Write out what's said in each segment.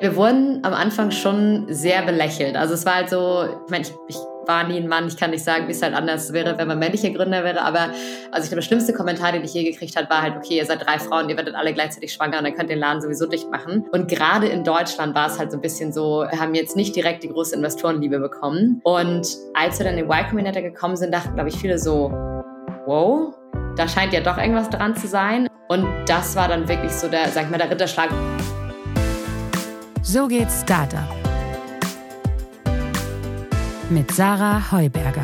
Wir wurden am Anfang schon sehr belächelt. Also es war halt so, ich meine, ich, ich war nie ein Mann. Ich kann nicht sagen, wie es halt anders wäre, wenn man männlicher Gründer wäre. Aber also ich glaube, der schlimmste Kommentar, den ich je gekriegt habe, war halt, okay, ihr seid drei Frauen, ihr werdet alle gleichzeitig schwanger und dann könnt ihr den Laden sowieso dicht machen. Und gerade in Deutschland war es halt so ein bisschen so, wir haben jetzt nicht direkt die große Investorenliebe bekommen. Und als wir dann in Y Combinator gekommen sind, dachten, glaube ich, viele so, wow, da scheint ja doch irgendwas dran zu sein. Und das war dann wirklich so der, sag ich mal, der Ritterschlag. So geht's Startup mit Sarah Heuberger.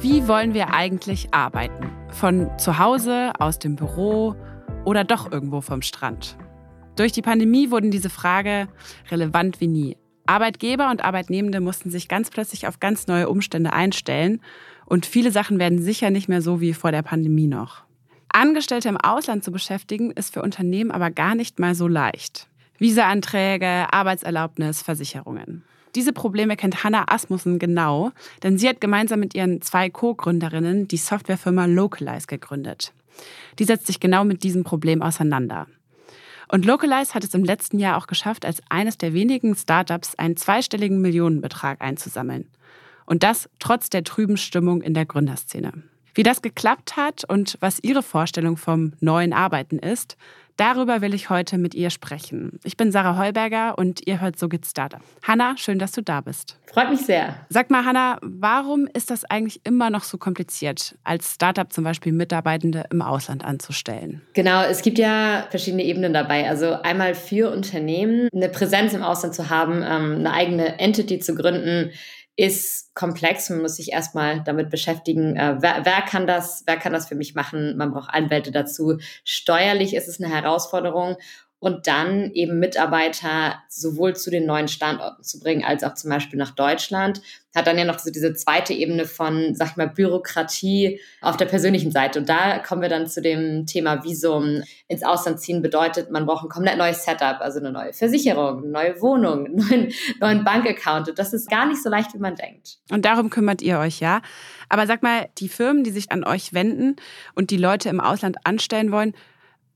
Wie wollen wir eigentlich arbeiten? Von zu Hause, aus dem Büro oder doch irgendwo vom Strand? Durch die Pandemie wurden diese Frage relevant wie nie. Arbeitgeber und Arbeitnehmende mussten sich ganz plötzlich auf ganz neue Umstände einstellen und viele Sachen werden sicher nicht mehr so wie vor der Pandemie noch. Angestellte im Ausland zu beschäftigen, ist für Unternehmen aber gar nicht mal so leicht. Visaanträge, Arbeitserlaubnis, Versicherungen. Diese Probleme kennt Hannah Asmussen genau, denn sie hat gemeinsam mit ihren zwei Co-Gründerinnen die Softwarefirma Localize gegründet. Die setzt sich genau mit diesem Problem auseinander. Und Localize hat es im letzten Jahr auch geschafft, als eines der wenigen Startups einen zweistelligen Millionenbetrag einzusammeln. Und das trotz der trüben Stimmung in der Gründerszene. Wie das geklappt hat und was ihre Vorstellung vom neuen Arbeiten ist, Darüber will ich heute mit ihr sprechen. Ich bin Sarah Heuberger und ihr hört So geht's Startup. Hanna, schön, dass du da bist. Freut mich sehr. Sag mal, Hanna, warum ist das eigentlich immer noch so kompliziert, als Startup zum Beispiel Mitarbeitende im Ausland anzustellen? Genau, es gibt ja verschiedene Ebenen dabei. Also einmal für Unternehmen eine Präsenz im Ausland zu haben, ähm, eine eigene Entity zu gründen, ist komplex. Man muss sich erstmal damit beschäftigen, äh, wer, wer, kann das, wer kann das für mich machen? Man braucht Anwälte dazu. Steuerlich ist es eine Herausforderung und dann eben Mitarbeiter sowohl zu den neuen Standorten zu bringen, als auch zum Beispiel nach Deutschland. Hat dann ja noch so diese zweite Ebene von, sag ich mal, Bürokratie auf der persönlichen Seite. Und da kommen wir dann zu dem Thema Visum. Ins Ausland ziehen bedeutet, man braucht ein komplett neues Setup, also eine neue Versicherung, eine neue Wohnung, einen neuen, neuen Bankaccount. Und das ist gar nicht so leicht, wie man denkt. Und darum kümmert ihr euch, ja? Aber sag mal, die Firmen, die sich an euch wenden und die Leute im Ausland anstellen wollen,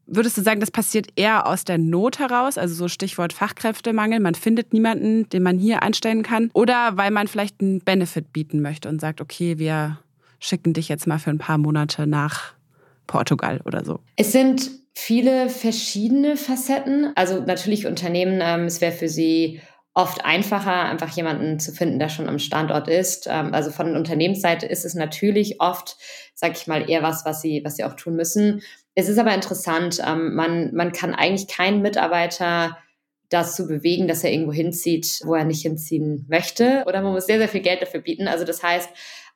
Würdest du sagen, das passiert eher aus der Not heraus, also so Stichwort Fachkräftemangel, man findet niemanden, den man hier einstellen kann, oder weil man vielleicht einen Benefit bieten möchte und sagt, okay, wir schicken dich jetzt mal für ein paar Monate nach Portugal oder so? Es sind viele verschiedene Facetten. Also natürlich Unternehmen, ähm, es wäre für sie oft einfacher, einfach jemanden zu finden, der schon am Standort ist. Ähm, also von Unternehmensseite ist es natürlich oft, sag ich mal, eher was, was sie, was sie auch tun müssen. Es ist aber interessant, ähm, man, man kann eigentlich keinen Mitarbeiter dazu bewegen, dass er irgendwo hinzieht, wo er nicht hinziehen möchte. Oder man muss sehr, sehr viel Geld dafür bieten. Also das heißt,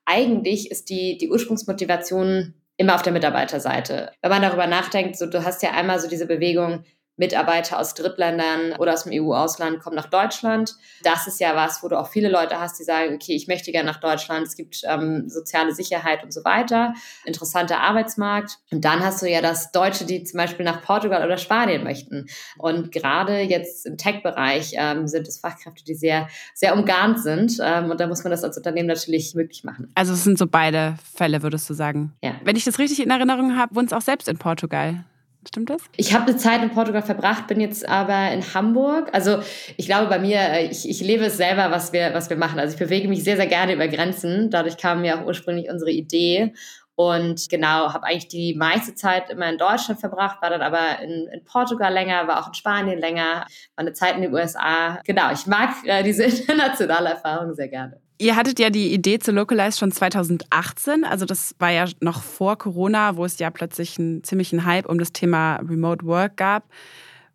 eigentlich ist die, die Ursprungsmotivation immer auf der Mitarbeiterseite. Wenn man darüber nachdenkt, so du hast ja einmal so diese Bewegung, Mitarbeiter aus Drittländern oder aus dem EU-Ausland kommen nach Deutschland. Das ist ja was, wo du auch viele Leute hast, die sagen, okay, ich möchte gerne nach Deutschland, es gibt ähm, soziale Sicherheit und so weiter, interessanter Arbeitsmarkt. Und dann hast du ja das Deutsche, die zum Beispiel nach Portugal oder Spanien möchten. Und gerade jetzt im Tech-Bereich ähm, sind es Fachkräfte, die sehr, sehr umgarnt sind. Ähm, und da muss man das als Unternehmen natürlich möglich machen. Also es sind so beide Fälle, würdest du sagen. Ja. Wenn ich das richtig in Erinnerung habe, wohnst auch selbst in Portugal. Stimmt das? Ich habe eine Zeit in Portugal verbracht, bin jetzt aber in Hamburg. Also ich glaube bei mir, äh, ich, ich lebe es selber, was wir, was wir machen. Also ich bewege mich sehr, sehr gerne über Grenzen. Dadurch kam mir auch ursprünglich unsere Idee. Und genau, habe eigentlich die meiste Zeit immer in Deutschland verbracht, war dann aber in, in, Portugal länger, war auch in Spanien länger, war eine Zeit in den USA. Genau, ich mag äh, diese internationale Erfahrung sehr gerne. Ihr hattet ja die Idee zu Localize schon 2018, also das war ja noch vor Corona, wo es ja plötzlich einen ziemlichen Hype um das Thema Remote Work gab.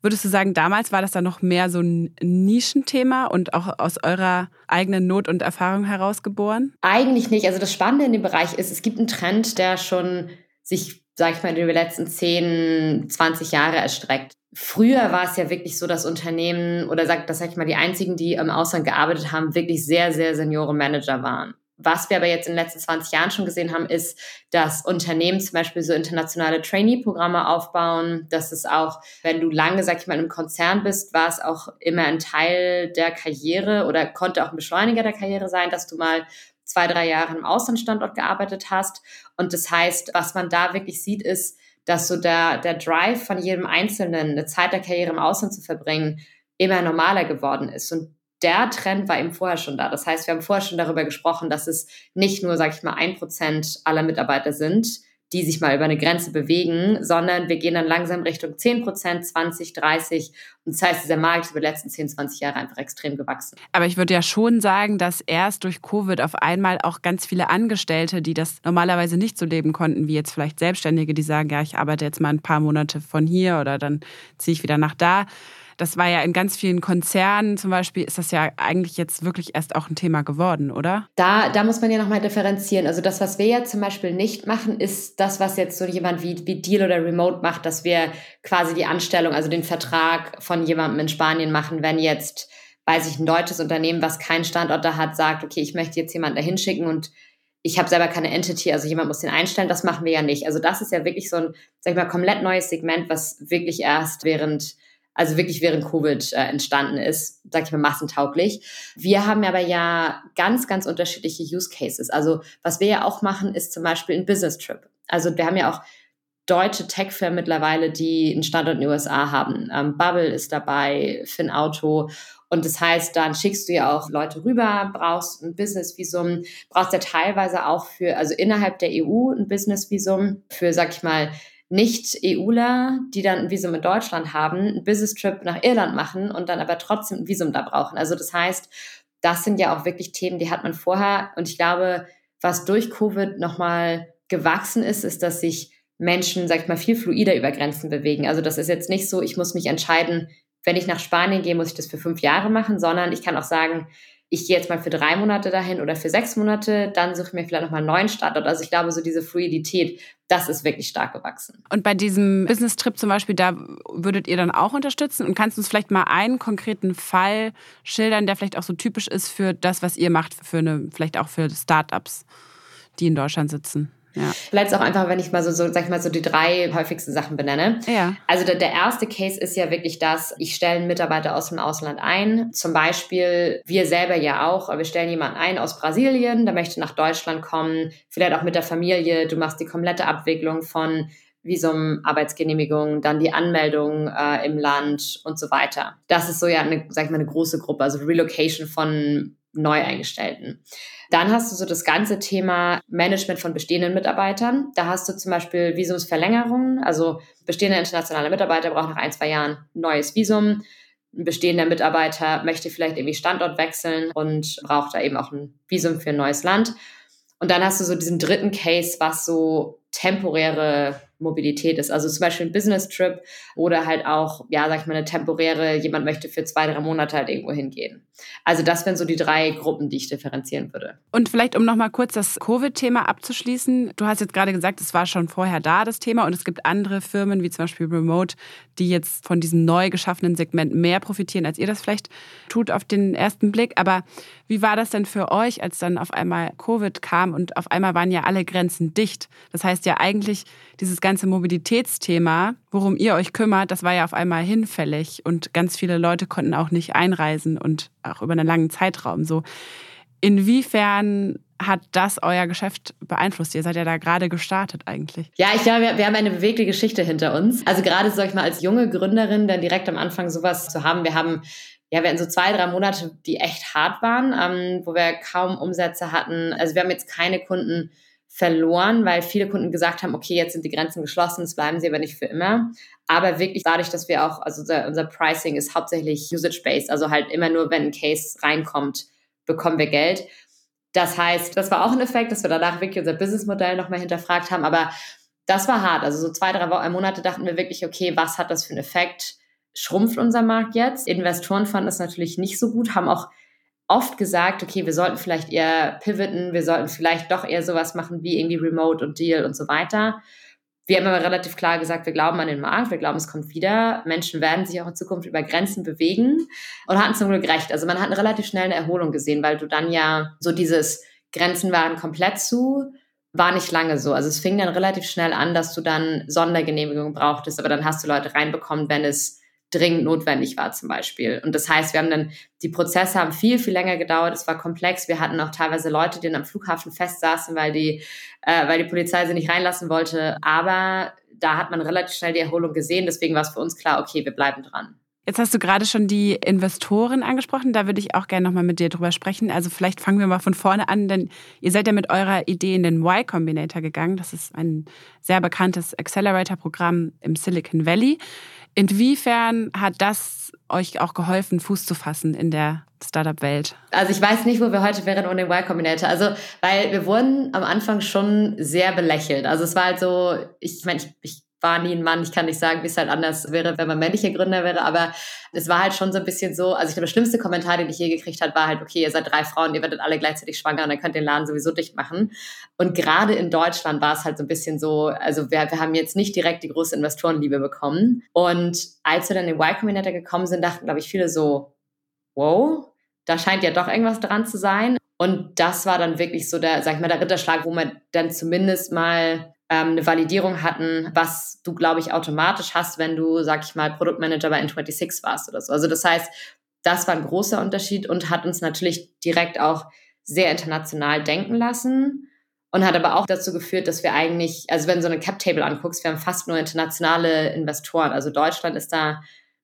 Würdest du sagen, damals war das dann noch mehr so ein Nischenthema und auch aus eurer eigenen Not und Erfahrung herausgeboren? Eigentlich nicht. Also das Spannende in dem Bereich ist, es gibt einen Trend, der schon sich, sag ich mal, in den letzten 10, 20 Jahre erstreckt. Früher war es ja wirklich so, dass Unternehmen oder sag, das sag ich mal, die einzigen, die im Ausland gearbeitet haben, wirklich sehr, sehr seniore Manager waren. Was wir aber jetzt in den letzten 20 Jahren schon gesehen haben, ist, dass Unternehmen zum Beispiel so internationale Trainee-Programme aufbauen. dass es auch, wenn du lange, sag ich mal, im Konzern bist, war es auch immer ein Teil der Karriere oder konnte auch ein Beschleuniger der Karriere sein, dass du mal zwei, drei Jahre im Auslandsstandort gearbeitet hast. Und das heißt, was man da wirklich sieht, ist, dass so der, der Drive von jedem Einzelnen, eine Zeit der Karriere im Ausland zu verbringen, immer normaler geworden ist. Und der Trend war eben vorher schon da. Das heißt, wir haben vorher schon darüber gesprochen, dass es nicht nur, sag ich mal, ein Prozent aller Mitarbeiter sind, die sich mal über eine Grenze bewegen, sondern wir gehen dann langsam Richtung 10 Prozent, 20, 30. Und das heißt, dieser Markt ist über die letzten 10, 20 Jahre einfach extrem gewachsen. Aber ich würde ja schon sagen, dass erst durch Covid auf einmal auch ganz viele Angestellte, die das normalerweise nicht so leben konnten, wie jetzt vielleicht Selbstständige, die sagen, ja, ich arbeite jetzt mal ein paar Monate von hier oder dann ziehe ich wieder nach da das war ja in ganz vielen Konzernen zum Beispiel, ist das ja eigentlich jetzt wirklich erst auch ein Thema geworden, oder? Da, da muss man ja nochmal differenzieren. Also das, was wir ja zum Beispiel nicht machen, ist das, was jetzt so jemand wie, wie Deal oder Remote macht, dass wir quasi die Anstellung, also den Vertrag von jemandem in Spanien machen, wenn jetzt, weiß ich, ein deutsches Unternehmen, was keinen Standort da hat, sagt, okay, ich möchte jetzt jemanden da hinschicken und ich habe selber keine Entity, also jemand muss den einstellen, das machen wir ja nicht. Also das ist ja wirklich so ein, sag ich mal, komplett neues Segment, was wirklich erst während also wirklich während Covid äh, entstanden ist, sag ich mal, massentauglich. Wir haben aber ja ganz, ganz unterschiedliche Use Cases. Also was wir ja auch machen, ist zum Beispiel ein Business Trip. Also wir haben ja auch deutsche Tech-Firmen mittlerweile, die einen Standort in den USA haben. Ähm, Bubble ist dabei, FinAuto. Und das heißt, dann schickst du ja auch Leute rüber, brauchst ein Business-Visum, brauchst ja teilweise auch für, also innerhalb der EU ein Business-Visum für, sag ich mal, nicht-EUler, die dann ein Visum in Deutschland haben, einen Business-Trip nach Irland machen und dann aber trotzdem ein Visum da brauchen. Also das heißt, das sind ja auch wirklich Themen, die hat man vorher. Und ich glaube, was durch Covid nochmal gewachsen ist, ist, dass sich Menschen, sag ich mal, viel fluider über Grenzen bewegen. Also das ist jetzt nicht so, ich muss mich entscheiden, wenn ich nach Spanien gehe, muss ich das für fünf Jahre machen, sondern ich kann auch sagen, ich gehe jetzt mal für drei Monate dahin oder für sechs Monate, dann suche ich mir vielleicht nochmal einen neuen Standort. Also ich glaube, so diese Fluidität, das ist wirklich stark gewachsen. Und bei diesem Business-Trip zum Beispiel, da würdet ihr dann auch unterstützen? Und kannst du uns vielleicht mal einen konkreten Fall schildern, der vielleicht auch so typisch ist für das, was ihr macht, für eine, vielleicht auch für Startups, die in Deutschland sitzen? Ja. Vielleicht auch einfach, wenn ich mal so, so, sag ich mal, so die drei häufigsten Sachen benenne. Ja. Also der, der erste Case ist ja wirklich das, ich stelle einen Mitarbeiter aus dem Ausland ein. Zum Beispiel, wir selber ja auch, wir stellen jemanden ein aus Brasilien, der möchte nach Deutschland kommen, vielleicht auch mit der Familie. Du machst die komplette Abwicklung von Visum, Arbeitsgenehmigung, dann die Anmeldung äh, im Land und so weiter. Das ist so ja eine, sag ich mal, eine große Gruppe, also Relocation von Neueingestellten. Dann hast du so das ganze Thema Management von bestehenden Mitarbeitern. Da hast du zum Beispiel Visumsverlängerungen. Also bestehende internationale Mitarbeiter brauchen nach ein, zwei Jahren ein neues Visum. Ein bestehender Mitarbeiter möchte vielleicht irgendwie Standort wechseln und braucht da eben auch ein Visum für ein neues Land. Und dann hast du so diesen dritten Case, was so temporäre Mobilität ist. Also zum Beispiel ein Business-Trip oder halt auch, ja, sag ich mal, eine temporäre, jemand möchte für zwei, drei Monate halt irgendwo hingehen. Also das wären so die drei Gruppen, die ich differenzieren würde. Und vielleicht, um nochmal kurz das Covid-Thema abzuschließen. Du hast jetzt gerade gesagt, es war schon vorher da, das Thema. Und es gibt andere Firmen, wie zum Beispiel Remote, die jetzt von diesem neu geschaffenen Segment mehr profitieren, als ihr das vielleicht tut auf den ersten Blick. Aber wie war das denn für euch, als dann auf einmal Covid kam und auf einmal waren ja alle Grenzen dicht? Das heißt ja eigentlich, dieses ganze Mobilitätsthema, worum ihr euch kümmert, das war ja auf einmal hinfällig und ganz viele Leute konnten auch nicht einreisen und auch über einen langen Zeitraum so. Inwiefern hat das euer Geschäft beeinflusst? Ihr seid ja da gerade gestartet eigentlich. Ja, ich glaube, wir, wir, haben eine bewegte Geschichte hinter uns. Also gerade, sag ich mal, als junge Gründerin dann direkt am Anfang sowas zu haben. Wir haben ja, wir hatten so zwei, drei Monate, die echt hart waren, ähm, wo wir kaum Umsätze hatten. Also wir haben jetzt keine Kunden verloren, weil viele Kunden gesagt haben, okay, jetzt sind die Grenzen geschlossen, es bleiben sie aber nicht für immer. Aber wirklich dadurch, dass wir auch, also unser, unser Pricing ist hauptsächlich usage-based, also halt immer nur, wenn ein Case reinkommt, bekommen wir Geld. Das heißt, das war auch ein Effekt, dass wir danach wirklich unser Businessmodell nochmal hinterfragt haben, aber das war hart. Also so zwei, drei Monate dachten wir wirklich, okay, was hat das für einen Effekt? Schrumpft unser Markt jetzt? Investoren fanden es natürlich nicht so gut, haben auch oft gesagt, okay, wir sollten vielleicht eher pivoten, wir sollten vielleicht doch eher sowas machen wie irgendwie Remote und Deal und so weiter. Wir haben aber relativ klar gesagt, wir glauben an den Markt, wir glauben, es kommt wieder. Menschen werden sich auch in Zukunft über Grenzen bewegen und hatten zum Glück recht. Also man hat eine relativ schnell eine Erholung gesehen, weil du dann ja so dieses Grenzen waren komplett zu, war nicht lange so. Also es fing dann relativ schnell an, dass du dann Sondergenehmigungen brauchtest, aber dann hast du Leute reinbekommen, wenn es dringend notwendig war zum Beispiel. Und das heißt, wir haben dann, die Prozesse haben viel, viel länger gedauert, es war komplex. Wir hatten auch teilweise Leute, die dann am Flughafen festsaßen, weil die, äh, weil die Polizei sie nicht reinlassen wollte. Aber da hat man relativ schnell die Erholung gesehen. Deswegen war es für uns klar, okay, wir bleiben dran. Jetzt hast du gerade schon die Investoren angesprochen. Da würde ich auch gerne nochmal mit dir drüber sprechen. Also vielleicht fangen wir mal von vorne an, denn ihr seid ja mit eurer Idee in den Y Combinator gegangen. Das ist ein sehr bekanntes Accelerator-Programm im Silicon Valley. Inwiefern hat das euch auch geholfen, Fuß zu fassen in der Startup-Welt? Also ich weiß nicht, wo wir heute wären ohne Y Combinator. Also, weil wir wurden am Anfang schon sehr belächelt. Also es war halt so, ich meine, ich, ich war nie ein Mann. Ich kann nicht sagen, wie es halt anders wäre, wenn man männlicher Gründer wäre, aber es war halt schon so ein bisschen so, also ich glaube, der schlimmste Kommentar, den ich je gekriegt habe, war halt, okay, ihr seid drei Frauen, ihr werdet alle gleichzeitig schwanger und dann könnt ihr den Laden sowieso dicht machen. Und gerade in Deutschland war es halt so ein bisschen so, also wir, wir haben jetzt nicht direkt die große Investorenliebe bekommen. Und als wir dann in Y Combinator gekommen sind, dachten, glaube ich, viele so, wow, da scheint ja doch irgendwas dran zu sein. Und das war dann wirklich so der, sag ich mal, der Ritterschlag, wo man dann zumindest mal ähm, eine Validierung hatten, was du, glaube ich, automatisch hast, wenn du, sag ich mal, Produktmanager bei N26 warst oder so. Also das heißt, das war ein großer Unterschied und hat uns natürlich direkt auch sehr international denken lassen und hat aber auch dazu geführt, dass wir eigentlich, also wenn du so eine Cap-Table anguckst, wir haben fast nur internationale Investoren. Also Deutschland ist da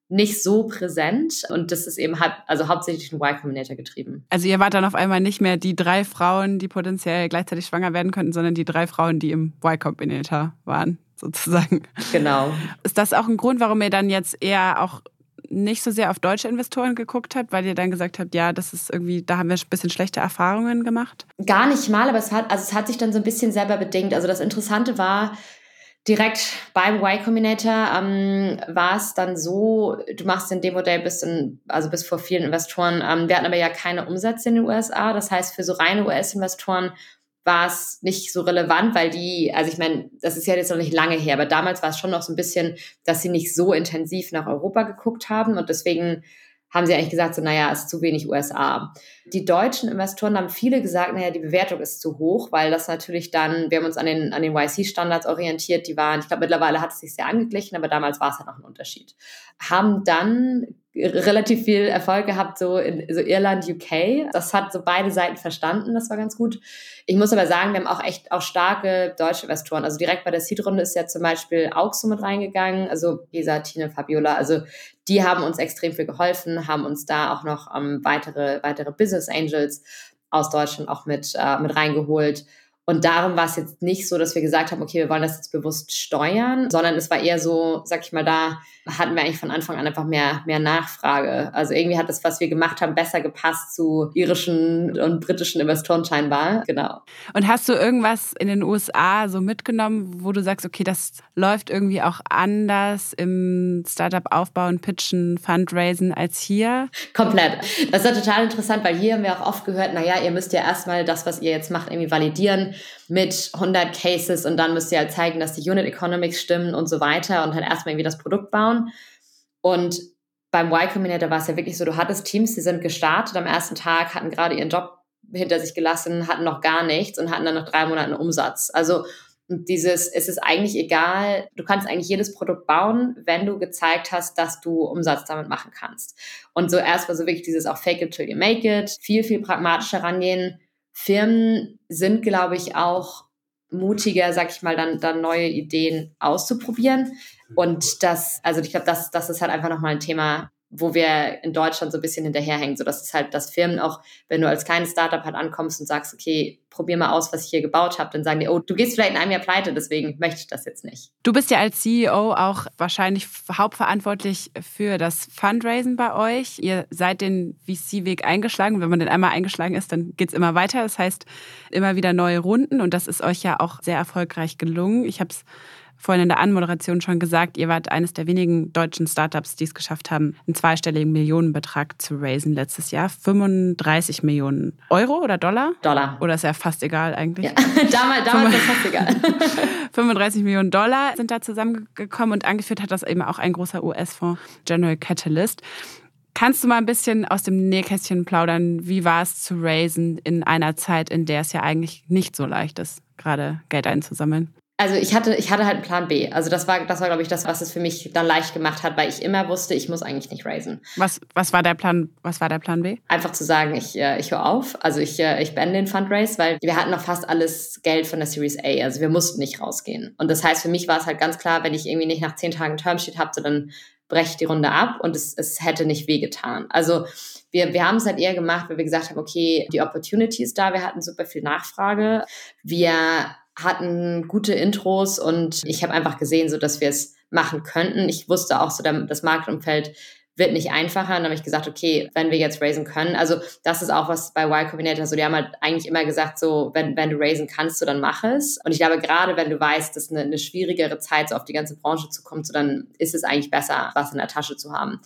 nicht so präsent und das ist eben halt, also hauptsächlich ein Y Combinator getrieben. Also ihr wart dann auf einmal nicht mehr die drei Frauen, die potenziell gleichzeitig schwanger werden könnten, sondern die drei Frauen, die im Y Combinator waren, sozusagen. Genau. Ist das auch ein Grund, warum ihr dann jetzt eher auch nicht so sehr auf deutsche Investoren geguckt habt, weil ihr dann gesagt habt, ja, das ist irgendwie, da haben wir ein bisschen schlechte Erfahrungen gemacht? Gar nicht mal, aber es hat, also es hat sich dann so ein bisschen selber bedingt. Also das Interessante war, direkt beim Y Combinator ähm, war es dann so, du machst den Demo-Day bis, in, also bis vor vielen Investoren. Ähm, wir hatten aber ja keine Umsätze in den USA. Das heißt, für so reine US-Investoren war es nicht so relevant, weil die, also ich meine, das ist ja jetzt noch nicht lange her, aber damals war es schon noch so ein bisschen, dass sie nicht so intensiv nach Europa geguckt haben und deswegen haben sie eigentlich gesagt, so, naja, es ist zu wenig USA. Die deutschen Investoren haben viele gesagt, naja, die Bewertung ist zu hoch, weil das natürlich dann, wir haben uns an den, an den YC-Standards orientiert, die waren, ich glaube, mittlerweile hat es sich sehr angeglichen, aber damals war es halt noch ein Unterschied. Haben dann relativ viel Erfolg gehabt, so in so Irland, UK. Das hat so beide Seiten verstanden, das war ganz gut. Ich muss aber sagen, wir haben auch echt auch starke deutsche Investoren. Also direkt bei der Seed-Runde ist ja zum Beispiel Auxo mit reingegangen, also Gesa, Tine, Fabiola. Also die haben uns extrem viel geholfen, haben uns da auch noch ähm, weitere, weitere Business Angels aus Deutschland auch mit, äh, mit reingeholt. Und darum war es jetzt nicht so, dass wir gesagt haben, okay, wir wollen das jetzt bewusst steuern, sondern es war eher so, sag ich mal, da hatten wir eigentlich von Anfang an einfach mehr, mehr Nachfrage. Also irgendwie hat das, was wir gemacht haben, besser gepasst zu irischen und britischen Investoren scheinbar. Genau. Und hast du irgendwas in den USA so mitgenommen, wo du sagst, okay, das läuft irgendwie auch anders im Startup aufbauen, pitchen, Fundraisen als hier? Komplett. Das ist ja total interessant, weil hier haben wir auch oft gehört, naja, ihr müsst ja erstmal das, was ihr jetzt macht, irgendwie validieren mit 100 Cases und dann müsst ihr halt zeigen, dass die Unit Economics stimmen und so weiter und halt erstmal irgendwie das Produkt bauen. Und beim Y Combinator war es ja wirklich so, du hattest Teams, die sind gestartet am ersten Tag, hatten gerade ihren Job hinter sich gelassen, hatten noch gar nichts und hatten dann noch drei Monate Umsatz. Also dieses, es ist eigentlich egal, du kannst eigentlich jedes Produkt bauen, wenn du gezeigt hast, dass du Umsatz damit machen kannst. Und so erst war so wirklich dieses auch Fake it till you make it, viel, viel pragmatischer rangehen, Firmen sind, glaube ich, auch mutiger, sag ich mal, dann, dann neue Ideen auszuprobieren. Und das, also ich glaube, das, das ist halt einfach nochmal ein Thema, wo wir in Deutschland so ein bisschen hinterherhängen, so dass es halt, dass Firmen auch, wenn du als kleines Startup halt ankommst und sagst, okay, probier mal aus, was ich hier gebaut habe, dann sagen die, oh, du gehst vielleicht in einem Jahr pleite, deswegen möchte ich das jetzt nicht. Du bist ja als CEO auch wahrscheinlich hauptverantwortlich für das Fundraisen bei euch. Ihr seid den VC-Weg eingeschlagen. Wenn man den einmal eingeschlagen ist, dann geht es immer weiter. Das heißt, immer wieder neue Runden und das ist euch ja auch sehr erfolgreich gelungen. Ich habe es vorhin in der Anmoderation schon gesagt, ihr wart eines der wenigen deutschen Startups, die es geschafft haben, einen zweistelligen Millionenbetrag zu raisen letztes Jahr. 35 Millionen Euro oder Dollar? Dollar. Oder ist ja fast egal eigentlich? Ja. damals damals ist fast egal. 35 Millionen Dollar sind da zusammengekommen und angeführt hat das eben auch ein großer US-Fonds, General Catalyst. Kannst du mal ein bisschen aus dem Nähkästchen plaudern? Wie war es zu raisen in einer Zeit, in der es ja eigentlich nicht so leicht ist, gerade Geld einzusammeln? Also ich hatte, ich hatte halt einen Plan B. Also das war, das war, glaube ich, das, was es für mich dann leicht gemacht hat, weil ich immer wusste, ich muss eigentlich nicht raisen. Was, was war der Plan, was war der Plan B? Einfach zu sagen, ich, äh, ich höre auf. Also ich, äh, ich beende den Fundraise, weil wir hatten noch fast alles Geld von der Series A. Also wir mussten nicht rausgehen. Und das heißt, für mich war es halt ganz klar, wenn ich irgendwie nicht nach zehn Tagen Termsheet habe, so dann breche ich die Runde ab und es, es hätte nicht wehgetan. Also wir, wir haben es halt eher gemacht, weil wir gesagt haben, okay, die Opportunity ist da, wir hatten super viel Nachfrage. Wir hatten gute Intros und ich habe einfach gesehen, so dass wir es machen könnten. Ich wusste auch so, das Marktumfeld wird nicht einfacher. Und dann habe ich gesagt, okay, wenn wir jetzt raisen können, also das ist auch was bei Y Combinator, so die haben halt eigentlich immer gesagt, so wenn, wenn du raisen kannst, so dann mach es. Und ich glaube, gerade wenn du weißt, dass eine, eine schwierigere Zeit so auf die ganze Branche zukommt, so dann ist es eigentlich besser, was in der Tasche zu haben.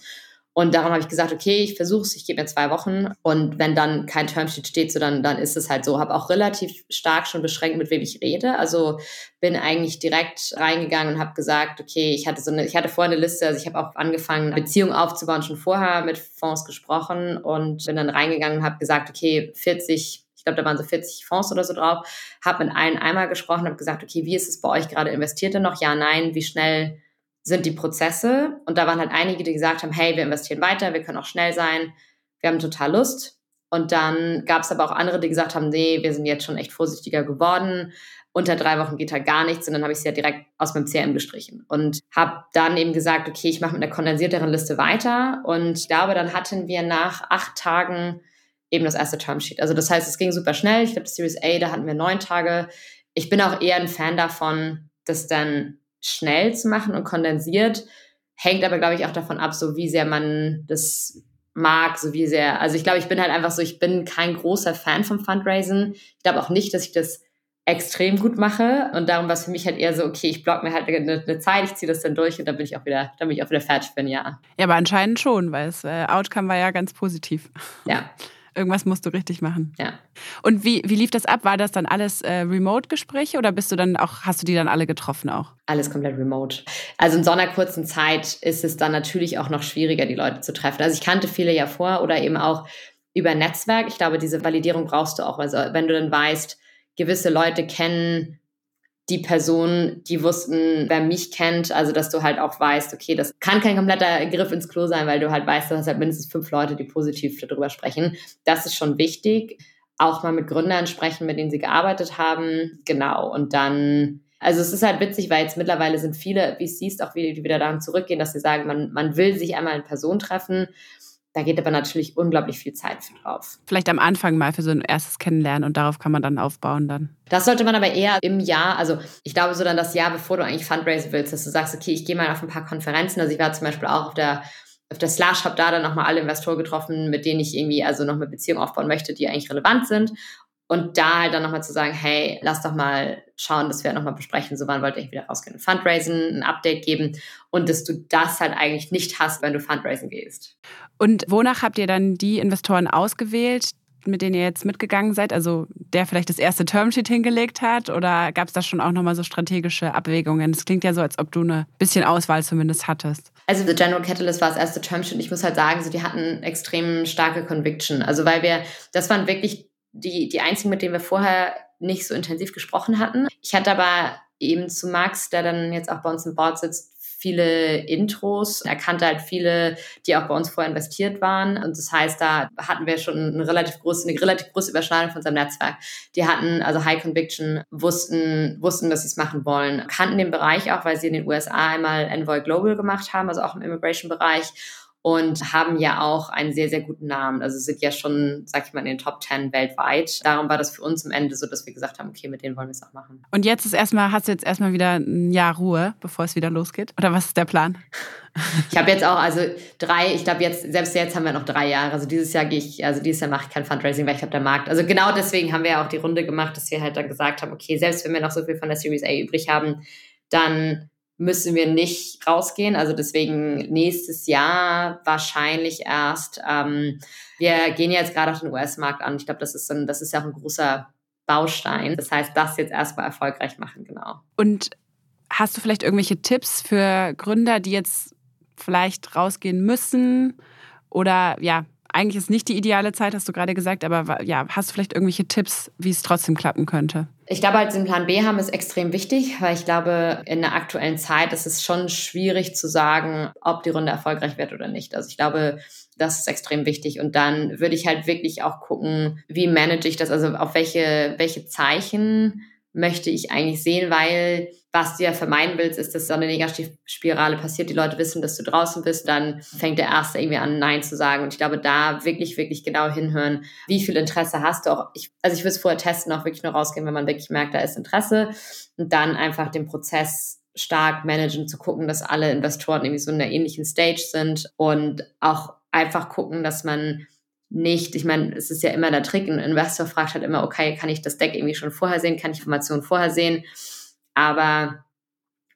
Und darum habe ich gesagt, okay, ich versuche es, ich gebe mir zwei Wochen und wenn dann kein Termsheet steht, so dann, dann ist es halt so. Habe auch relativ stark schon beschränkt, mit wem ich rede. Also bin eigentlich direkt reingegangen und habe gesagt, okay, ich hatte so eine, ich hatte vorher eine Liste, also ich habe auch angefangen, Beziehungen aufzubauen, schon vorher mit Fonds gesprochen und bin dann reingegangen und habe gesagt, okay, 40 ich glaube, da waren so 40 Fonds oder so drauf, habe mit allen einmal gesprochen, habe gesagt, okay, wie ist es bei euch gerade investiert denn noch? Ja, nein, wie schnell sind die Prozesse. Und da waren halt einige, die gesagt haben, hey, wir investieren weiter, wir können auch schnell sein, wir haben total Lust. Und dann gab es aber auch andere, die gesagt haben, nee, wir sind jetzt schon echt vorsichtiger geworden. Unter drei Wochen geht halt gar nichts. Und dann habe ich sie ja direkt aus meinem CRM gestrichen. Und habe dann eben gesagt, okay, ich mache mit einer kondensierteren Liste weiter. Und ich glaube, dann hatten wir nach acht Tagen eben das erste Termsheet. Also das heißt, es ging super schnell. Ich glaube, Series A, da hatten wir neun Tage. Ich bin auch eher ein Fan davon, dass dann schnell zu machen und kondensiert. Hängt aber, glaube ich, auch davon ab, so wie sehr man das mag, so wie sehr. Also ich glaube, ich bin halt einfach so, ich bin kein großer Fan vom Fundraisen. Ich glaube auch nicht, dass ich das extrem gut mache. Und darum war es für mich halt eher so, okay, ich block mir halt eine, eine Zeit, ich ziehe das dann durch und dann bin ich auch wieder, dann bin ich auch wieder fertig für ein Jahr. Ja, aber anscheinend schon, weil das äh, Outcome war ja ganz positiv. Ja. Irgendwas musst du richtig machen. Ja. Und wie, wie lief das ab? War das dann alles äh, Remote-Gespräche oder bist du dann auch, hast du die dann alle getroffen auch? Alles komplett remote. Also in so einer kurzen Zeit ist es dann natürlich auch noch schwieriger, die Leute zu treffen. Also ich kannte viele ja vor oder eben auch über Netzwerk. Ich glaube, diese Validierung brauchst du auch. Also wenn du dann weißt, gewisse Leute kennen die Person, die wussten, wer mich kennt, also dass du halt auch weißt, okay, das kann kein kompletter Griff ins Klo sein, weil du halt weißt, du hast halt mindestens fünf Leute, die positiv darüber sprechen. Das ist schon wichtig. Auch mal mit Gründern sprechen, mit denen sie gearbeitet haben. Genau. Und dann, also es ist halt witzig, weil jetzt mittlerweile sind viele wie siehst, auch wieder, wieder daran zurückgehen, dass sie sagen, man, man will sich einmal in Person treffen. Da geht aber natürlich unglaublich viel Zeit für drauf. Vielleicht am Anfang mal für so ein erstes Kennenlernen und darauf kann man dann aufbauen dann. Das sollte man aber eher im Jahr, also ich glaube so dann das Jahr, bevor du eigentlich Fundraise willst, dass du sagst, okay, ich gehe mal auf ein paar Konferenzen. Also ich war zum Beispiel auch auf der auf der Slash habe da dann nochmal alle Investoren getroffen, mit denen ich irgendwie also noch eine Beziehung aufbauen möchte, die eigentlich relevant sind. Und da halt dann nochmal zu sagen, hey, lass doch mal schauen, dass wir nochmal besprechen, so wann wollte ich wieder rausgehen, Fundraisen, ein Update geben und dass du das halt eigentlich nicht hast, wenn du Fundraisen gehst. Und wonach habt ihr dann die Investoren ausgewählt, mit denen ihr jetzt mitgegangen seid? Also der vielleicht das erste Termsheet hingelegt hat oder gab es da schon auch nochmal so strategische Abwägungen? Es klingt ja so, als ob du eine bisschen Auswahl zumindest hattest. Also The General Catalyst war das erste Termsheet. Ich muss halt sagen, so die hatten extrem starke Conviction. Also weil wir, das waren wirklich die, die einzigen, mit denen wir vorher nicht so intensiv gesprochen hatten. Ich hatte aber eben zu Max, der dann jetzt auch bei uns im Board sitzt, viele Intros. Er kannte halt viele, die auch bei uns vorher investiert waren. Und das heißt, da hatten wir schon eine relativ große, eine relativ große Überschneidung von seinem Netzwerk. Die hatten also High Conviction, wussten, wussten, dass sie es machen wollen, kannten den Bereich auch, weil sie in den USA einmal Envoy Global gemacht haben, also auch im Immigration-Bereich und haben ja auch einen sehr, sehr guten Namen. Also sind ja schon, sag ich mal, in den Top Ten weltweit. Darum war das für uns am Ende so, dass wir gesagt haben, okay, mit denen wollen wir es auch machen. Und jetzt ist erstmal, hast du jetzt erstmal wieder ein Jahr Ruhe, bevor es wieder losgeht? Oder was ist der Plan? Ich habe jetzt auch, also drei, ich glaube jetzt, selbst jetzt haben wir noch drei Jahre. Also dieses Jahr gehe ich, also dieses Jahr mache ich kein Fundraising, weil ich habe der Markt. Also genau deswegen haben wir ja auch die Runde gemacht, dass wir halt dann gesagt haben, okay, selbst wenn wir noch so viel von der Series A übrig haben, dann müssen wir nicht rausgehen. Also deswegen nächstes Jahr wahrscheinlich erst. Ähm, wir gehen jetzt gerade auf den US-Markt an. Ich glaube, das ist ein, das ist ja auch ein großer Baustein. Das heißt, das jetzt erstmal erfolgreich machen, genau. Und hast du vielleicht irgendwelche Tipps für Gründer, die jetzt vielleicht rausgehen müssen oder ja, eigentlich ist nicht die ideale Zeit, hast du gerade gesagt, aber ja, hast du vielleicht irgendwelche Tipps, wie es trotzdem klappen könnte? Ich glaube, halt den Plan B haben ist extrem wichtig, weil ich glaube, in der aktuellen Zeit ist es schon schwierig zu sagen, ob die Runde erfolgreich wird oder nicht. Also ich glaube, das ist extrem wichtig. Und dann würde ich halt wirklich auch gucken, wie manage ich das, also auf welche, welche Zeichen möchte ich eigentlich sehen, weil was du ja vermeiden willst, ist, dass so eine Negativspirale passiert. Die Leute wissen, dass du draußen bist, dann fängt der Erste irgendwie an, Nein zu sagen. Und ich glaube, da wirklich, wirklich genau hinhören, wie viel Interesse hast du auch. Ich, also ich würde es vorher testen, auch wirklich nur rausgehen, wenn man wirklich merkt, da ist Interesse. Und dann einfach den Prozess stark managen, zu gucken, dass alle Investoren irgendwie so in einer ähnlichen Stage sind und auch einfach gucken, dass man nicht, ich meine, es ist ja immer der Trick, ein Investor fragt halt immer, okay, kann ich das Deck irgendwie schon vorher sehen, kann ich Informationen vorher sehen, aber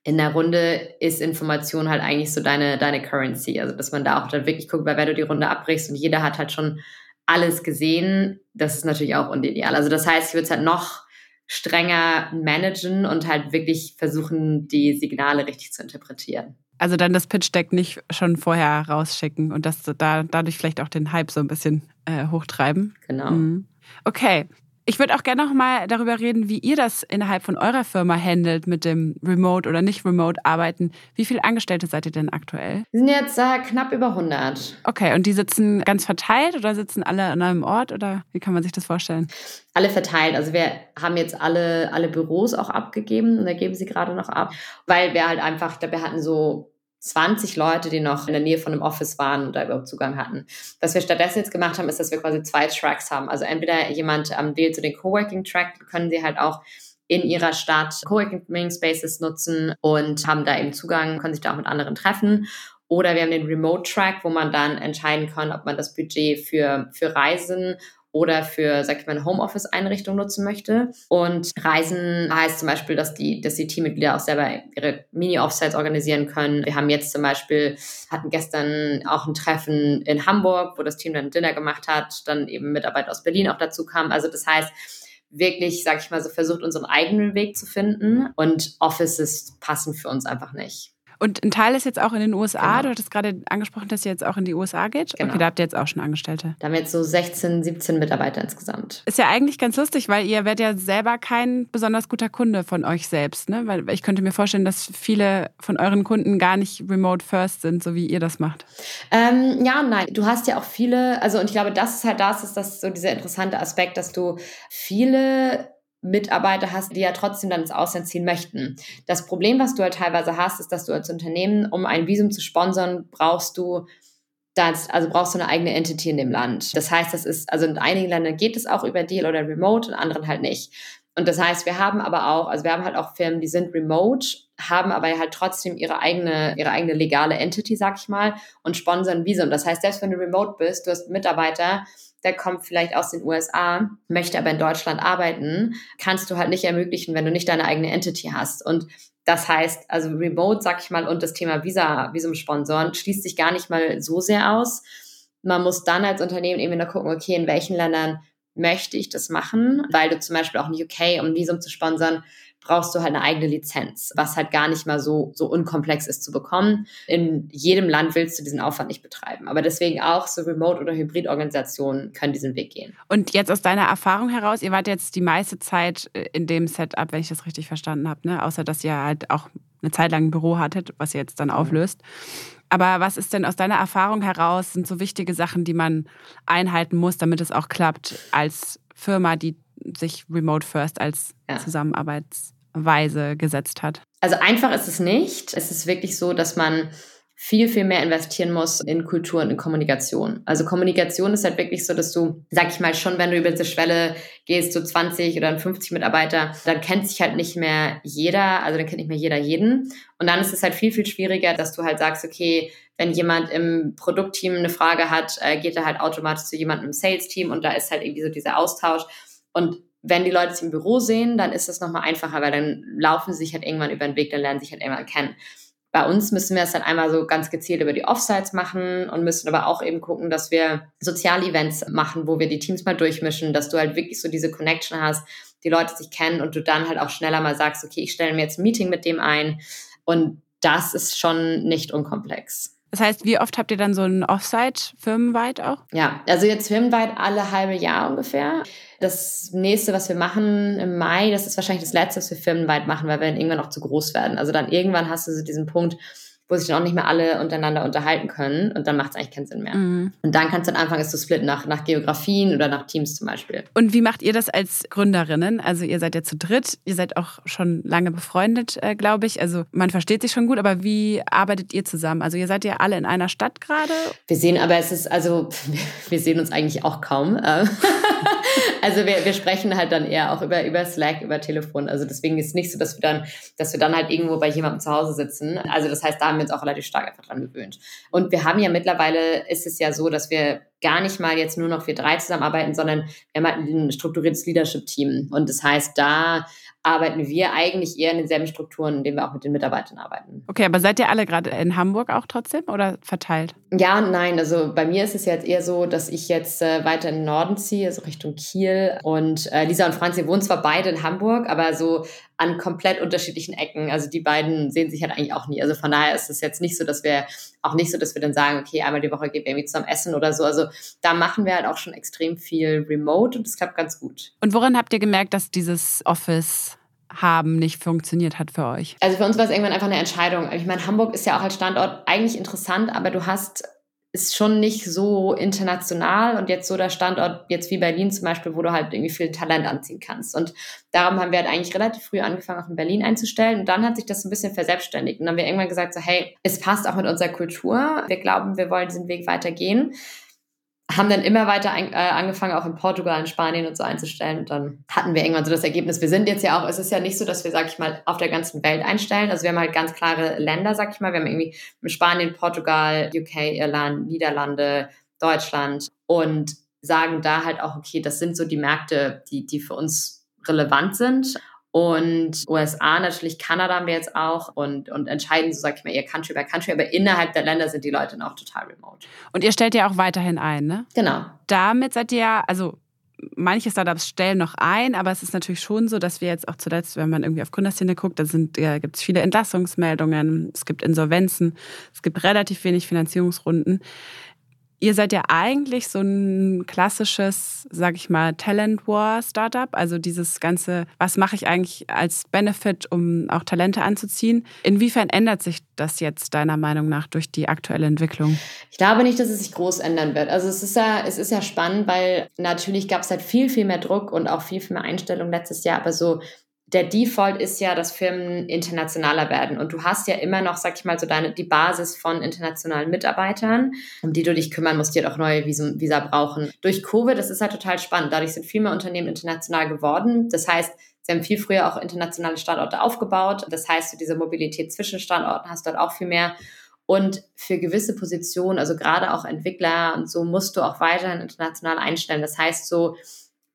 in der Runde ist Information halt eigentlich so deine, deine Currency, also dass man da auch dann wirklich guckt, weil wenn du die Runde abbrichst und jeder hat halt schon alles gesehen, das ist natürlich auch unideal. Also das heißt, ich würde es halt noch strenger managen und halt wirklich versuchen, die Signale richtig zu interpretieren. Also dann das Pitch-Deck nicht schon vorher rausschicken und das da dadurch vielleicht auch den Hype so ein bisschen äh, hochtreiben. Genau. Mhm. Okay. Ich würde auch gerne noch mal darüber reden, wie ihr das innerhalb von eurer Firma handelt mit dem Remote oder nicht Remote arbeiten. Wie viele Angestellte seid ihr denn aktuell? Wir sind jetzt äh, knapp über 100. Okay, und die sitzen ganz verteilt oder sitzen alle an einem Ort oder wie kann man sich das vorstellen? Alle verteilt. Also wir haben jetzt alle, alle Büros auch abgegeben und da geben sie gerade noch ab, weil wir halt einfach, wir hatten so 20 Leute, die noch in der Nähe von einem Office waren und da überhaupt Zugang hatten. Was wir stattdessen jetzt gemacht haben, ist, dass wir quasi zwei Tracks haben. Also entweder jemand ähm, wählt so den Coworking-Track, können sie halt auch in ihrer Stadt Coworking Spaces nutzen und haben da eben Zugang, können sich da auch mit anderen treffen. Oder wir haben den Remote Track, wo man dann entscheiden kann, ob man das Budget für, für Reisen oder für, sag ich mal, eine Homeoffice-Einrichtung nutzen möchte. Und Reisen heißt zum Beispiel, dass die, dass die Teammitglieder auch selber ihre Mini-Offsites organisieren können. Wir haben jetzt zum Beispiel, hatten gestern auch ein Treffen in Hamburg, wo das Team dann Dinner gemacht hat, dann eben Mitarbeiter aus Berlin auch dazu kamen. Also das heißt, wirklich, sag ich mal, so versucht, unseren eigenen Weg zu finden und Offices passen für uns einfach nicht. Und ein Teil ist jetzt auch in den USA. Genau. Du hattest gerade angesprochen, dass ihr jetzt auch in die USA geht. Genau. Okay, da habt ihr jetzt auch schon Angestellte. Da haben wir jetzt so 16, 17 Mitarbeiter insgesamt. Ist ja eigentlich ganz lustig, weil ihr werdet ja selber kein besonders guter Kunde von euch selbst. Ne? Weil ich könnte mir vorstellen, dass viele von euren Kunden gar nicht remote first sind, so wie ihr das macht. Ähm, ja und nein. Du hast ja auch viele, also und ich glaube, das ist halt das, ist das so dieser interessante Aspekt, dass du viele Mitarbeiter hast, die ja trotzdem dann ins Ausland ziehen möchten. Das Problem, was du halt teilweise hast, ist, dass du als Unternehmen, um ein Visum zu sponsern, brauchst du das, also brauchst du eine eigene Entity in dem Land. Das heißt, das ist, also in einigen Ländern geht es auch über Deal oder Remote, in anderen halt nicht. Und das heißt, wir haben aber auch, also wir haben halt auch Firmen, die sind remote, haben aber halt trotzdem ihre eigene, ihre eigene legale Entity, sag ich mal, und sponsern Visum. Das heißt, selbst wenn du remote bist, du hast Mitarbeiter, der kommt vielleicht aus den USA, möchte aber in Deutschland arbeiten, kannst du halt nicht ermöglichen, wenn du nicht deine eigene Entity hast. Und das heißt, also Remote, sag ich mal, und das Thema Visa, Visumsponsoren schließt sich gar nicht mal so sehr aus. Man muss dann als Unternehmen eben wieder gucken, okay, in welchen Ländern möchte ich das machen, weil du zum Beispiel auch in UK, um ein Visum zu sponsern, brauchst du halt eine eigene Lizenz, was halt gar nicht mal so, so unkomplex ist zu bekommen. In jedem Land willst du diesen Aufwand nicht betreiben. Aber deswegen auch so Remote- oder Hybrid-Organisationen können diesen Weg gehen. Und jetzt aus deiner Erfahrung heraus, ihr wart jetzt die meiste Zeit äh, in dem Setup, wenn ich das richtig verstanden habe, ne? außer dass ihr halt auch eine Zeit lang ein Büro hattet, was ihr jetzt dann mhm. auflöst. Aber was ist denn aus deiner Erfahrung heraus, sind so wichtige Sachen, die man einhalten muss, damit es auch klappt als Firma, die sich Remote First als ja. Zusammenarbeits Weise gesetzt hat? Also einfach ist es nicht. Es ist wirklich so, dass man viel, viel mehr investieren muss in Kultur und in Kommunikation. Also Kommunikation ist halt wirklich so, dass du, sag ich mal, schon wenn du über diese Schwelle gehst, so 20 oder 50 Mitarbeiter, dann kennt sich halt nicht mehr jeder, also dann kennt nicht mehr jeder jeden. Und dann ist es halt viel, viel schwieriger, dass du halt sagst, okay, wenn jemand im Produktteam eine Frage hat, äh, geht er halt automatisch zu jemandem im Sales-Team und da ist halt irgendwie so dieser Austausch. Und wenn die Leute es im Büro sehen, dann ist es nochmal einfacher, weil dann laufen sie sich halt irgendwann über den Weg, dann lernen sie sich halt irgendwann kennen. Bei uns müssen wir es dann einmal so ganz gezielt über die Offsites machen und müssen aber auch eben gucken, dass wir Sozialevents machen, wo wir die Teams mal durchmischen, dass du halt wirklich so diese Connection hast, die Leute sich kennen und du dann halt auch schneller mal sagst, okay, ich stelle mir jetzt ein Meeting mit dem ein und das ist schon nicht unkomplex. Das heißt, wie oft habt ihr dann so ein Offsite firmenweit auch? Ja, also jetzt firmenweit alle halbe Jahr ungefähr. Das nächste, was wir machen im Mai, das ist wahrscheinlich das letzte, was wir firmenweit machen, weil wir dann irgendwann auch zu groß werden. Also dann irgendwann hast du so diesen Punkt, wo sich dann auch nicht mehr alle untereinander unterhalten können und dann macht es eigentlich keinen Sinn mehr. Mhm. Und dann kannst du dann anfangen, es zu splitten nach, nach Geografien oder nach Teams zum Beispiel. Und wie macht ihr das als Gründerinnen? Also ihr seid ja zu dritt, ihr seid auch schon lange befreundet, äh, glaube ich. Also man versteht sich schon gut, aber wie arbeitet ihr zusammen? Also ihr seid ja alle in einer Stadt gerade? Wir sehen aber, es ist, also wir sehen uns eigentlich auch kaum. Äh. also wir, wir sprechen halt dann eher auch über, über Slack, über Telefon. Also deswegen ist es nicht so, dass wir dann, dass wir dann halt irgendwo bei jemandem zu Hause sitzen. Also das heißt, da haben wir uns auch relativ stark einfach dran gewöhnt. Und wir haben ja mittlerweile, ist es ja so, dass wir gar nicht mal jetzt nur noch wir drei zusammenarbeiten, sondern wir haben halt ein strukturiertes Leadership-Team. Und das heißt, da arbeiten wir eigentlich eher in denselben Strukturen, in denen wir auch mit den Mitarbeitern arbeiten. Okay, aber seid ihr alle gerade in Hamburg auch trotzdem oder verteilt? Ja und nein. Also bei mir ist es jetzt eher so, dass ich jetzt äh, weiter in den Norden ziehe, also Richtung Kiel. Und äh, Lisa und Franzi wohnen zwar beide in Hamburg, aber so an komplett unterschiedlichen Ecken. Also die beiden sehen sich halt eigentlich auch nie. Also von daher ist es jetzt nicht so, dass wir auch nicht so, dass wir dann sagen, okay, einmal die Woche gehen wir irgendwie zusammen essen oder so. Also da machen wir halt auch schon extrem viel remote und das klappt ganz gut. Und woran habt ihr gemerkt, dass dieses Office haben nicht funktioniert hat für euch? Also für uns war es irgendwann einfach eine Entscheidung. Ich meine, Hamburg ist ja auch als Standort eigentlich interessant, aber du hast ist schon nicht so international und jetzt so der Standort, jetzt wie Berlin zum Beispiel, wo du halt irgendwie viel Talent anziehen kannst. Und darum haben wir halt eigentlich relativ früh angefangen, auch in Berlin einzustellen. Und dann hat sich das ein bisschen verselbstständigt. Und dann haben wir irgendwann gesagt, so, hey, es passt auch mit unserer Kultur. Wir glauben, wir wollen diesen Weg weitergehen haben dann immer weiter ein, äh, angefangen, auch in Portugal, in Spanien und so einzustellen. Und dann hatten wir irgendwann so das Ergebnis. Wir sind jetzt ja auch, es ist ja nicht so, dass wir, sag ich mal, auf der ganzen Welt einstellen. Also wir haben halt ganz klare Länder, sag ich mal. Wir haben irgendwie Spanien, Portugal, UK, Irland, Niederlande, Deutschland und sagen da halt auch, okay, das sind so die Märkte, die, die für uns relevant sind. Und USA, natürlich Kanada haben wir jetzt auch und, und entscheiden, so sag ich mal, eher Country by Country, aber innerhalb der Länder sind die Leute dann auch total remote. Und ihr stellt ja auch weiterhin ein, ne? Genau. Damit seid ihr ja, also manche Startups stellen noch ein, aber es ist natürlich schon so, dass wir jetzt auch zuletzt, wenn man irgendwie auf Gründerszene guckt, da ja, gibt es viele Entlassungsmeldungen, es gibt Insolvenzen, es gibt relativ wenig Finanzierungsrunden. Ihr seid ja eigentlich so ein klassisches, sag ich mal, Talent War Startup. Also dieses ganze, was mache ich eigentlich als Benefit, um auch Talente anzuziehen? Inwiefern ändert sich das jetzt deiner Meinung nach durch die aktuelle Entwicklung? Ich glaube nicht, dass es sich groß ändern wird. Also es ist ja, es ist ja spannend, weil natürlich gab es halt viel, viel mehr Druck und auch viel, viel mehr Einstellung letztes Jahr. Aber so der Default ist ja, dass Firmen internationaler werden. Und du hast ja immer noch, sag ich mal, so deine, die Basis von internationalen Mitarbeitern, um die du dich kümmern musst, die halt auch neue Visum, Visa brauchen. Durch Covid, das ist halt total spannend. Dadurch sind viel mehr Unternehmen international geworden. Das heißt, sie haben viel früher auch internationale Standorte aufgebaut. Das heißt, so diese Mobilität zwischen Standorten hast du halt auch viel mehr. Und für gewisse Positionen, also gerade auch Entwickler und so, musst du auch weiterhin international einstellen. Das heißt, so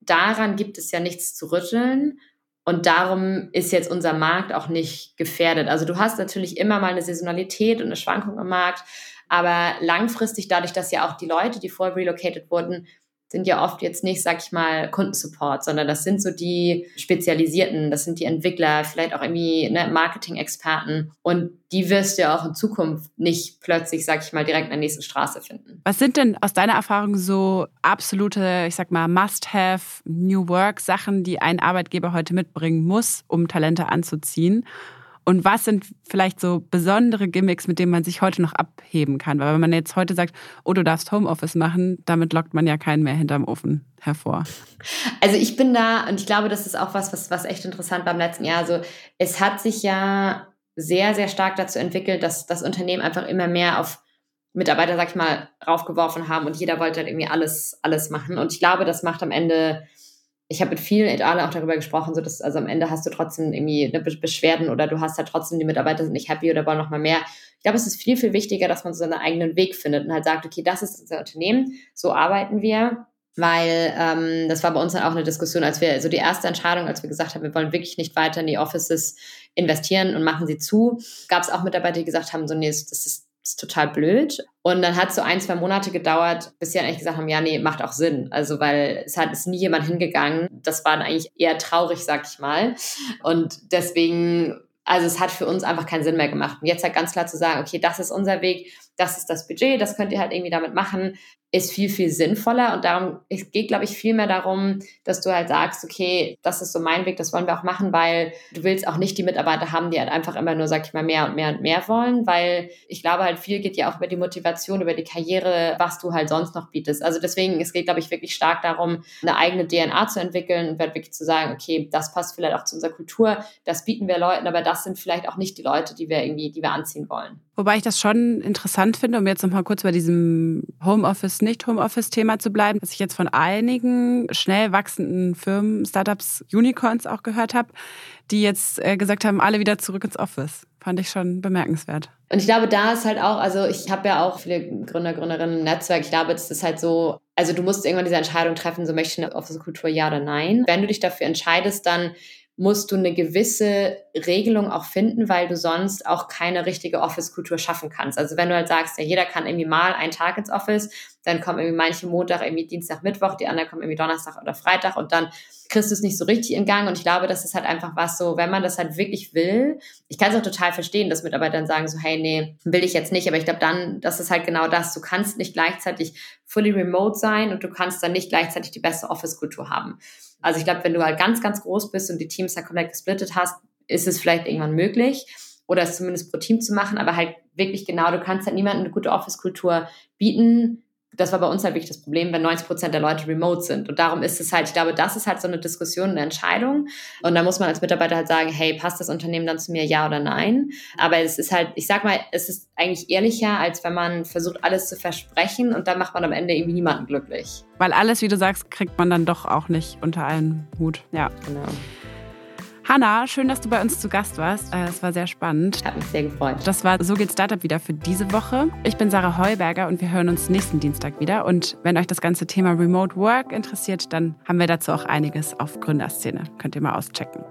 daran gibt es ja nichts zu rütteln. Und darum ist jetzt unser Markt auch nicht gefährdet. Also du hast natürlich immer mal eine Saisonalität und eine Schwankung im Markt, aber langfristig, dadurch, dass ja auch die Leute, die vorher relocated wurden, sind ja oft jetzt nicht, sag ich mal, Kundensupport, sondern das sind so die Spezialisierten, das sind die Entwickler, vielleicht auch irgendwie ne, Marketing-Experten. Und die wirst du ja auch in Zukunft nicht plötzlich, sag ich mal, direkt in der nächsten Straße finden. Was sind denn aus deiner Erfahrung so absolute, ich sag mal, Must-Have New Work-Sachen, die ein Arbeitgeber heute mitbringen muss, um Talente anzuziehen? Und was sind vielleicht so besondere Gimmicks, mit denen man sich heute noch abheben kann? Weil wenn man jetzt heute sagt, oh, du darfst Homeoffice machen, damit lockt man ja keinen mehr hinterm Ofen hervor. Also ich bin da und ich glaube, das ist auch was, was, was echt interessant beim letzten Jahr. Also es hat sich ja sehr, sehr stark dazu entwickelt, dass das Unternehmen einfach immer mehr auf Mitarbeiter, sag ich mal, raufgeworfen haben und jeder wollte halt irgendwie alles, alles machen. Und ich glaube, das macht am Ende ich habe mit vielen Etale auch darüber gesprochen, so dass also am Ende hast du trotzdem irgendwie eine Beschwerden oder du hast halt trotzdem die Mitarbeiter sind nicht happy oder wollen noch mal mehr. Ich glaube, es ist viel viel wichtiger, dass man so seinen eigenen Weg findet und halt sagt, okay, das ist unser Unternehmen, so arbeiten wir, weil ähm, das war bei uns dann auch eine Diskussion, als wir so die erste Entscheidung, als wir gesagt haben, wir wollen wirklich nicht weiter in die Offices investieren und machen sie zu, gab es auch Mitarbeiter, die gesagt haben, so nee, das ist ist total blöd. Und dann hat es so ein, zwei Monate gedauert, bis sie dann eigentlich gesagt haben, ja, nee, macht auch Sinn. Also, weil es hat ist nie jemand hingegangen. Das war dann eigentlich eher traurig, sag ich mal. Und deswegen Also es hat für uns einfach keinen Sinn mehr gemacht. Und jetzt halt ganz klar zu sagen, okay, das ist unser Weg, das ist das Budget, das könnt ihr halt irgendwie damit machen ist viel, viel sinnvoller. Und darum, es geht, glaube ich, viel mehr darum, dass du halt sagst, okay, das ist so mein Weg, das wollen wir auch machen, weil du willst auch nicht die Mitarbeiter haben, die halt einfach immer nur, sag ich mal, mehr und mehr und mehr wollen, weil ich glaube halt, viel geht ja auch über die Motivation, über die Karriere, was du halt sonst noch bietest. Also deswegen, es geht, glaube ich, wirklich stark darum, eine eigene DNA zu entwickeln und halt wirklich zu sagen, okay, das passt vielleicht auch zu unserer Kultur, das bieten wir Leuten, aber das sind vielleicht auch nicht die Leute, die wir irgendwie, die wir anziehen wollen. Wobei ich das schon interessant finde, um jetzt nochmal kurz bei diesem Homeoffice, Nicht-Homeoffice-Thema zu bleiben, dass ich jetzt von einigen schnell wachsenden Firmen, Startups, Unicorns auch gehört habe, die jetzt äh, gesagt haben, alle wieder zurück ins Office. Fand ich schon bemerkenswert. Und ich glaube, da ist halt auch, also ich habe ja auch viele Gründer, Gründerinnen im Netzwerk. Ich glaube, es ist halt so, also du musst irgendwann diese Entscheidung treffen, so möchte ich eine Office-Kultur ja oder nein. Wenn du dich dafür entscheidest, dann musst du eine gewisse Regelung auch finden, weil du sonst auch keine richtige Office-Kultur schaffen kannst. Also wenn du halt sagst, ja, jeder kann irgendwie mal einen Tag ins Office, dann kommen irgendwie manche Montag, irgendwie Dienstag, Mittwoch, die anderen kommen irgendwie Donnerstag oder Freitag und dann kriegst du es nicht so richtig in Gang. Und ich glaube, das ist halt einfach was so, wenn man das halt wirklich will, ich kann es auch total verstehen, dass Mitarbeiter dann sagen so, hey, nee, will ich jetzt nicht. Aber ich glaube dann, das ist halt genau das. Du kannst nicht gleichzeitig fully remote sein und du kannst dann nicht gleichzeitig die beste Office-Kultur haben. Also ich glaube, wenn du halt ganz, ganz groß bist und die Teams halt komplett gesplittet hast, ist es vielleicht irgendwann möglich oder es zumindest pro Team zu machen, aber halt wirklich genau, du kannst halt niemandem eine gute Office-Kultur bieten, das war bei uns halt wirklich das Problem, wenn 90 Prozent der Leute remote sind. Und darum ist es halt, ich glaube, das ist halt so eine Diskussion, eine Entscheidung. Und da muss man als Mitarbeiter halt sagen, hey, passt das Unternehmen dann zu mir, ja oder nein? Aber es ist halt, ich sag mal, es ist eigentlich ehrlicher, als wenn man versucht, alles zu versprechen und dann macht man am Ende irgendwie niemanden glücklich. Weil alles, wie du sagst, kriegt man dann doch auch nicht unter einen Hut. Ja. Genau. Hanna, schön, dass du bei uns zu Gast warst. Äh, es war sehr spannend. Hat mich sehr gefreut. Das war So geht Startup wieder für diese Woche. Ich bin Sarah Heuberger und wir hören uns nächsten Dienstag wieder. Und wenn euch das ganze Thema Remote Work interessiert, dann haben wir dazu auch einiges auf Gründerszene. Könnt ihr mal auschecken.